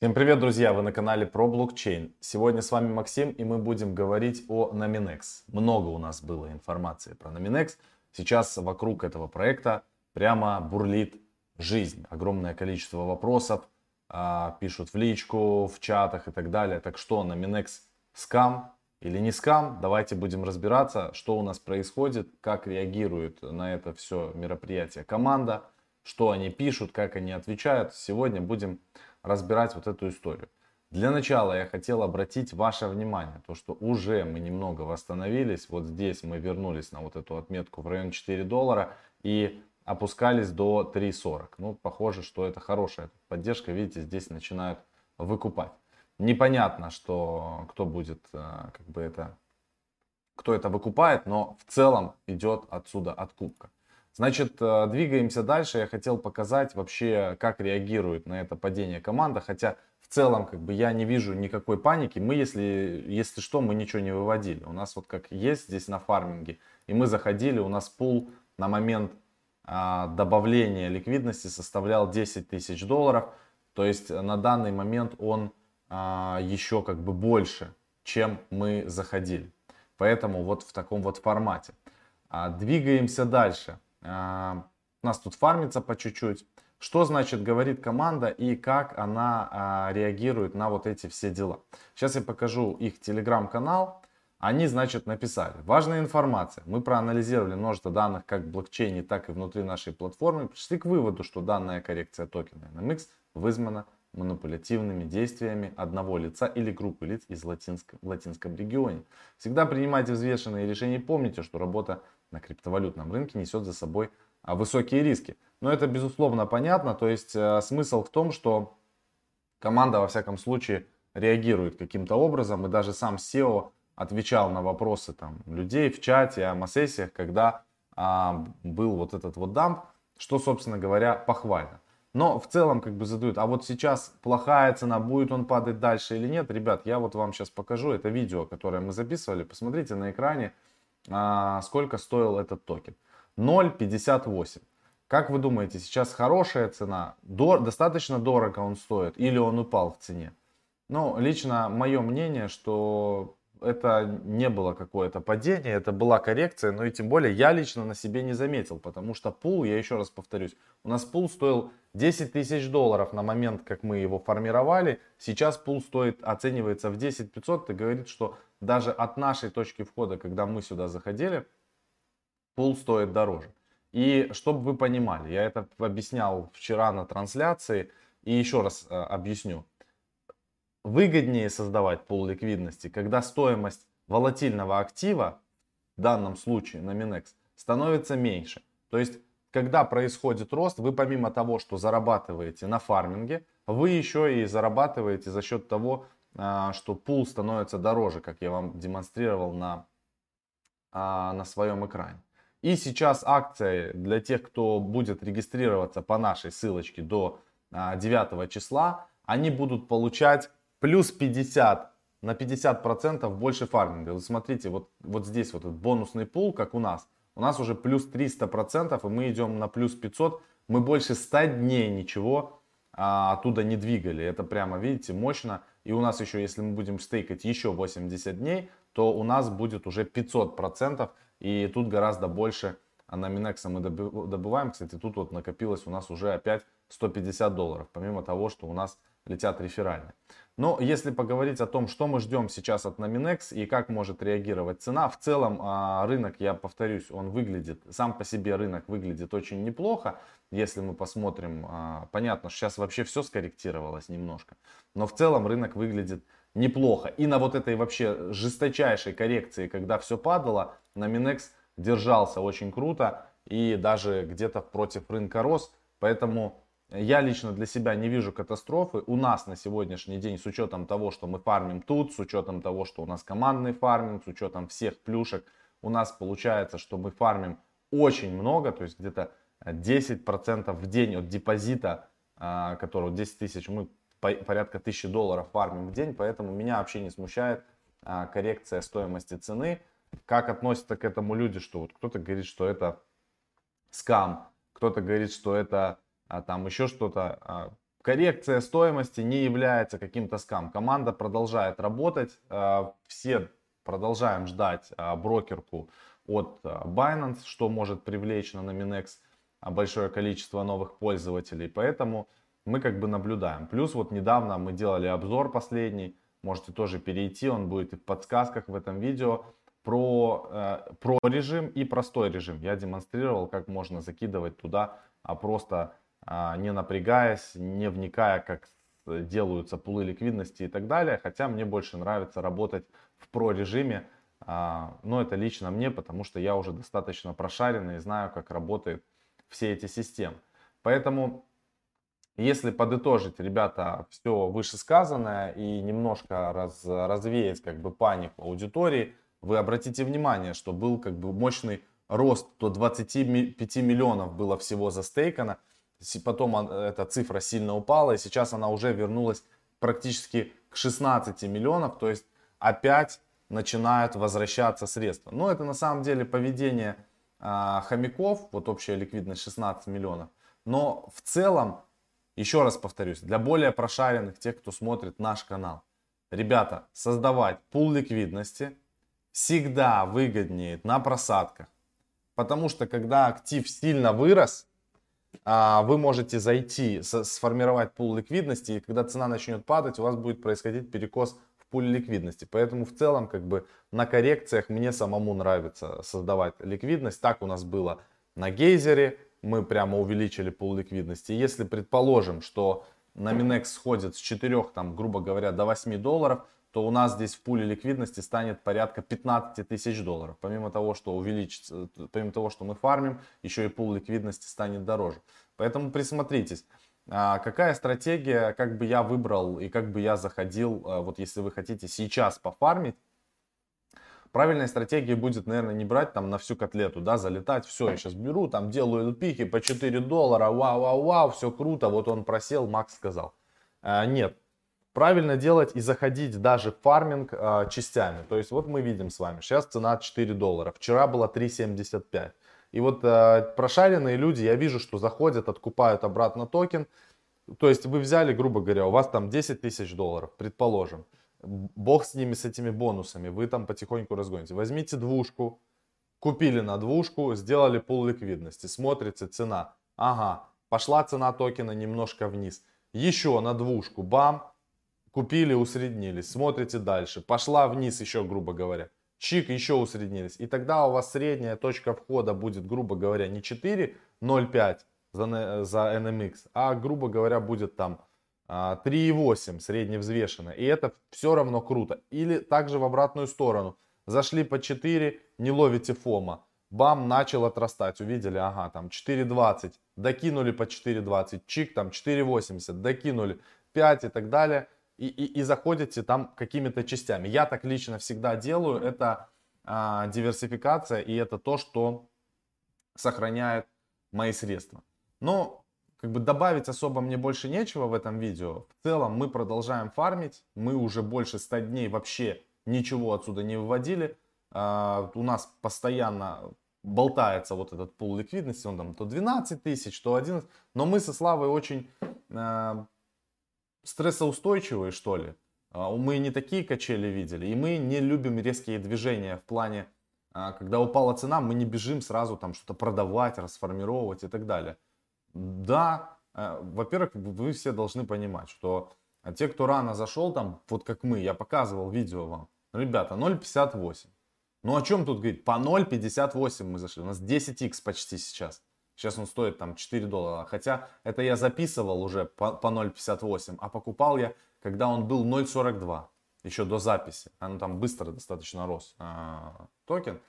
Всем привет, друзья! Вы на канале про блокчейн. Сегодня с вами Максим, и мы будем говорить о Nominex. Много у нас было информации про Nominex. Сейчас вокруг этого проекта прямо бурлит жизнь. Огромное количество вопросов, а, пишут в личку, в чатах и так далее. Так что, Nominex скам или не скам? Давайте будем разбираться, что у нас происходит, как реагирует на это все мероприятие команда, что они пишут, как они отвечают. Сегодня будем разбирать вот эту историю. Для начала я хотел обратить ваше внимание, то что уже мы немного восстановились. Вот здесь мы вернулись на вот эту отметку в район 4 доллара и опускались до 3.40. Ну, похоже, что это хорошая поддержка. Видите, здесь начинают выкупать. Непонятно, что кто будет, э, как бы это, кто это выкупает, но в целом идет отсюда откупка. Значит, э, двигаемся дальше. Я хотел показать вообще, как реагирует на это падение команда. Хотя в целом, как бы я не вижу никакой паники. Мы, если, если что, мы ничего не выводили. У нас вот как есть здесь на фарминге. И мы заходили, у нас пул на момент а, добавления ликвидности составлял 10 тысяч долларов. То есть на данный момент он а, еще как бы больше, чем мы заходили. Поэтому вот в таком вот формате. А, двигаемся дальше. А, у нас тут фармится по чуть-чуть. Что значит говорит команда и как она а, реагирует на вот эти все дела. Сейчас я покажу их телеграм-канал. Они, значит, написали. Важная информация. Мы проанализировали множество данных как в блокчейне, так и внутри нашей платформы. Пришли к выводу, что данная коррекция токена NMX вызвана манипулятивными действиями одного лица или группы лиц из латинском, латинском регионе. Всегда принимайте взвешенные решения. Помните, что работа на криптовалютном рынке несет за собой а, высокие риски. Но это безусловно понятно, то есть э, смысл в том, что команда во всяком случае реагирует каким-то образом, и даже сам SEO отвечал на вопросы там, людей в чате, АМА-сессиях, когда а, был вот этот вот дамп, что, собственно говоря, похвально. Но в целом как бы задают, а вот сейчас плохая цена, будет он падать дальше или нет? Ребят, я вот вам сейчас покажу это видео, которое мы записывали. Посмотрите на экране, сколько стоил этот токен. 0.58. Как вы думаете, сейчас хорошая цена? Дор, достаточно дорого он стоит или он упал в цене? Ну, лично мое мнение, что это не было какое-то падение, это была коррекция, но и тем более я лично на себе не заметил, потому что пул, я еще раз повторюсь, у нас пул стоил 10 тысяч долларов на момент, как мы его формировали, сейчас пул стоит, оценивается в 10 500, это говорит, что даже от нашей точки входа, когда мы сюда заходили, пул стоит дороже. И чтобы вы понимали, я это объяснял вчера на трансляции и еще раз э, объясню выгоднее создавать пол ликвидности, когда стоимость волатильного актива, в данном случае на Minex, становится меньше. То есть, когда происходит рост, вы помимо того, что зарабатываете на фарминге, вы еще и зарабатываете за счет того, а, что пул становится дороже, как я вам демонстрировал на, а, на своем экране. И сейчас акция для тех, кто будет регистрироваться по нашей ссылочке до 9 а, числа, они будут получать плюс 50 на 50% больше фарминга. Вы смотрите, вот, вот здесь вот этот бонусный пул, как у нас. У нас уже плюс 300%, и мы идем на плюс 500. Мы больше 100 дней ничего а, оттуда не двигали. Это прямо, видите, мощно. И у нас еще, если мы будем стейкать еще 80 дней, то у нас будет уже 500%. И тут гораздо больше на Минекса мы добываем. Кстати, тут вот накопилось у нас уже опять 150 долларов. Помимо того, что у нас летят реферальные. Но если поговорить о том, что мы ждем сейчас от Nominex и как может реагировать цена, в целом а, рынок, я повторюсь, он выглядит, сам по себе рынок выглядит очень неплохо. Если мы посмотрим, а, понятно, сейчас вообще все скорректировалось немножко, но в целом рынок выглядит неплохо. И на вот этой вообще жесточайшей коррекции, когда все падало, Nominex держался очень круто и даже где-то против рынка рос. Поэтому я лично для себя не вижу катастрофы. У нас на сегодняшний день, с учетом того, что мы фармим тут, с учетом того, что у нас командный фарминг, с учетом всех плюшек, у нас получается, что мы фармим очень много, то есть где-то 10% в день от депозита, а, который 10 тысяч, мы порядка 1000 долларов фармим в день, поэтому меня вообще не смущает а, коррекция стоимости цены. Как относятся к этому люди, что вот кто-то говорит, что это скам, кто-то говорит, что это а там еще что-то. А, коррекция стоимости не является каким-то скам. Команда продолжает работать, э, все продолжаем ждать э, брокерку от Binance, что может привлечь на Nominex большое количество новых пользователей. Поэтому мы как бы наблюдаем. Плюс вот недавно мы делали обзор последний, можете тоже перейти, он будет и в подсказках в этом видео, про, э, про режим и простой режим. Я демонстрировал, как можно закидывать туда, а просто не напрягаясь, не вникая, как делаются пулы ликвидности и так далее. Хотя мне больше нравится работать в про режиме, э, но это лично мне, потому что я уже достаточно прошаренный и знаю, как работают все эти системы. Поэтому если подытожить, ребята, все вышесказанное и немножко раз, развеять как бы панику аудитории, вы обратите внимание, что был как бы мощный рост до 25 миллионов было всего застейкано. Потом эта цифра сильно упала, и сейчас она уже вернулась практически к 16 миллионов. То есть опять начинают возвращаться средства. Но это на самом деле поведение а, хомяков, вот общая ликвидность 16 миллионов. Но в целом еще раз повторюсь, для более прошаренных, тех, кто смотрит наш канал. Ребята, создавать пул ликвидности всегда выгоднее на просадках. Потому что когда актив сильно вырос, вы можете зайти, сформировать пул ликвидности, и когда цена начнет падать, у вас будет происходить перекос в пуле ликвидности. Поэтому в целом как бы на коррекциях мне самому нравится создавать ликвидность. Так у нас было на гейзере, мы прямо увеличили пол ликвидности. Если предположим, что на Минекс сходит с 4, там, грубо говоря, до 8 долларов, то у нас здесь в пуле ликвидности станет порядка 15 тысяч долларов. Помимо того, что увеличится, помимо того, что мы фармим, еще и пул ликвидности станет дороже. Поэтому присмотритесь, а, какая стратегия, как бы я выбрал и как бы я заходил, а, вот если вы хотите сейчас пофармить, Правильной стратегией будет, наверное, не брать там на всю котлету, да, залетать, все, я сейчас беру, там делаю пики по 4 доллара, вау, вау, вау, все круто, вот он просел, Макс сказал. А, нет, правильно делать и заходить даже фарминг а, частями. То есть вот мы видим с вами, сейчас цена 4 доллара, вчера была 3,75. И вот а, прошаренные люди, я вижу, что заходят, откупают обратно токен. То есть вы взяли, грубо говоря, у вас там 10 тысяч долларов, предположим бог с ними, с этими бонусами, вы там потихоньку разгоните. Возьмите двушку, купили на двушку, сделали пол ликвидности, смотрится цена. Ага, пошла цена токена немножко вниз. Еще на двушку, бам, купили, усреднились, смотрите дальше. Пошла вниз еще, грубо говоря. Чик, еще усреднились. И тогда у вас средняя точка входа будет, грубо говоря, не 4,05 за, за NMX, а, грубо говоря, будет там 3,8 а, средневзвешенная. И это все равно круто. Или также в обратную сторону. Зашли по 4, не ловите фома. Бам, начал отрастать. Увидели, ага, там 4,20. Докинули по 4,20. Чик, там 4,80. Докинули 5 и так далее. И, и, и заходите там какими-то частями. Я так лично всегда делаю. Это а, диверсификация и это то, что сохраняет мои средства. Но как бы добавить особо мне больше нечего в этом видео. В целом мы продолжаем фармить. Мы уже больше 100 дней вообще ничего отсюда не выводили. Uh, у нас постоянно болтается вот этот пул ликвидности. Он там то 12 тысяч, то 11. Но мы со Славой очень uh, стрессоустойчивые, что ли. Uh, мы не такие качели видели. И мы не любим резкие движения в плане, когда упала цена, мы не бежим сразу там что-то продавать, расформировать и так далее да, э, во-первых, вы все должны понимать, что те, кто рано зашел там, вот как мы, я показывал видео вам, ребята, 0.58. Ну о чем тут говорить? По 0.58 мы зашли. У нас 10x почти сейчас. Сейчас он стоит там 4 доллара. Хотя это я записывал уже по, по 0.58, а покупал я, когда он был 0.42. Еще до записи. Оно там быстро достаточно рос э, токен.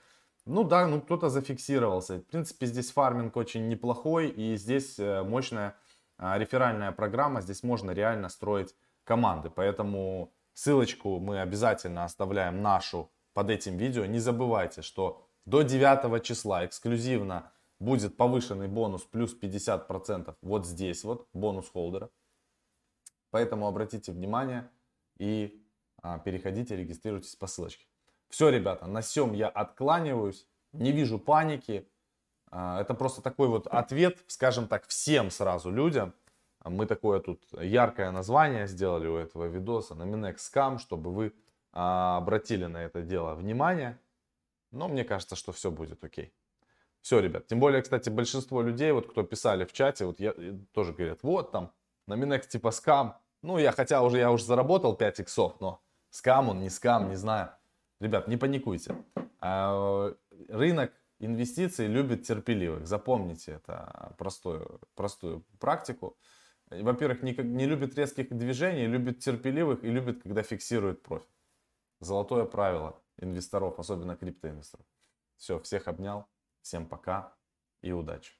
Ну да, ну кто-то зафиксировался. В принципе, здесь фарминг очень неплохой, и здесь э, мощная а, реферальная программа, здесь можно реально строить команды. Поэтому ссылочку мы обязательно оставляем нашу под этим видео. Не забывайте, что до 9 числа эксклюзивно будет повышенный бонус плюс 50% вот здесь вот, бонус холдера. Поэтому обратите внимание и а, переходите, регистрируйтесь по ссылочке. Все, ребята, на всем я откланиваюсь, не вижу паники. А, это просто такой вот ответ, скажем так, всем сразу людям. Мы такое тут яркое название сделали у этого видоса, Nominex Scam, чтобы вы а, обратили на это дело внимание. Но мне кажется, что все будет окей. Все, ребят. Тем более, кстати, большинство людей, вот кто писали в чате, вот я, тоже говорят, вот там, Nominex типа скам. Ну, я хотя уже, я уже заработал 5 иксов, но скам он, не скам, не знаю. Ребят, не паникуйте. А, рынок инвестиций любит терпеливых. Запомните это простую, простую практику. Во-первых, не, не любит резких движений, любит терпеливых и любит, когда фиксирует профит. Золотое правило инвесторов, особенно криптоинвесторов. Все, всех обнял. Всем пока и удачи.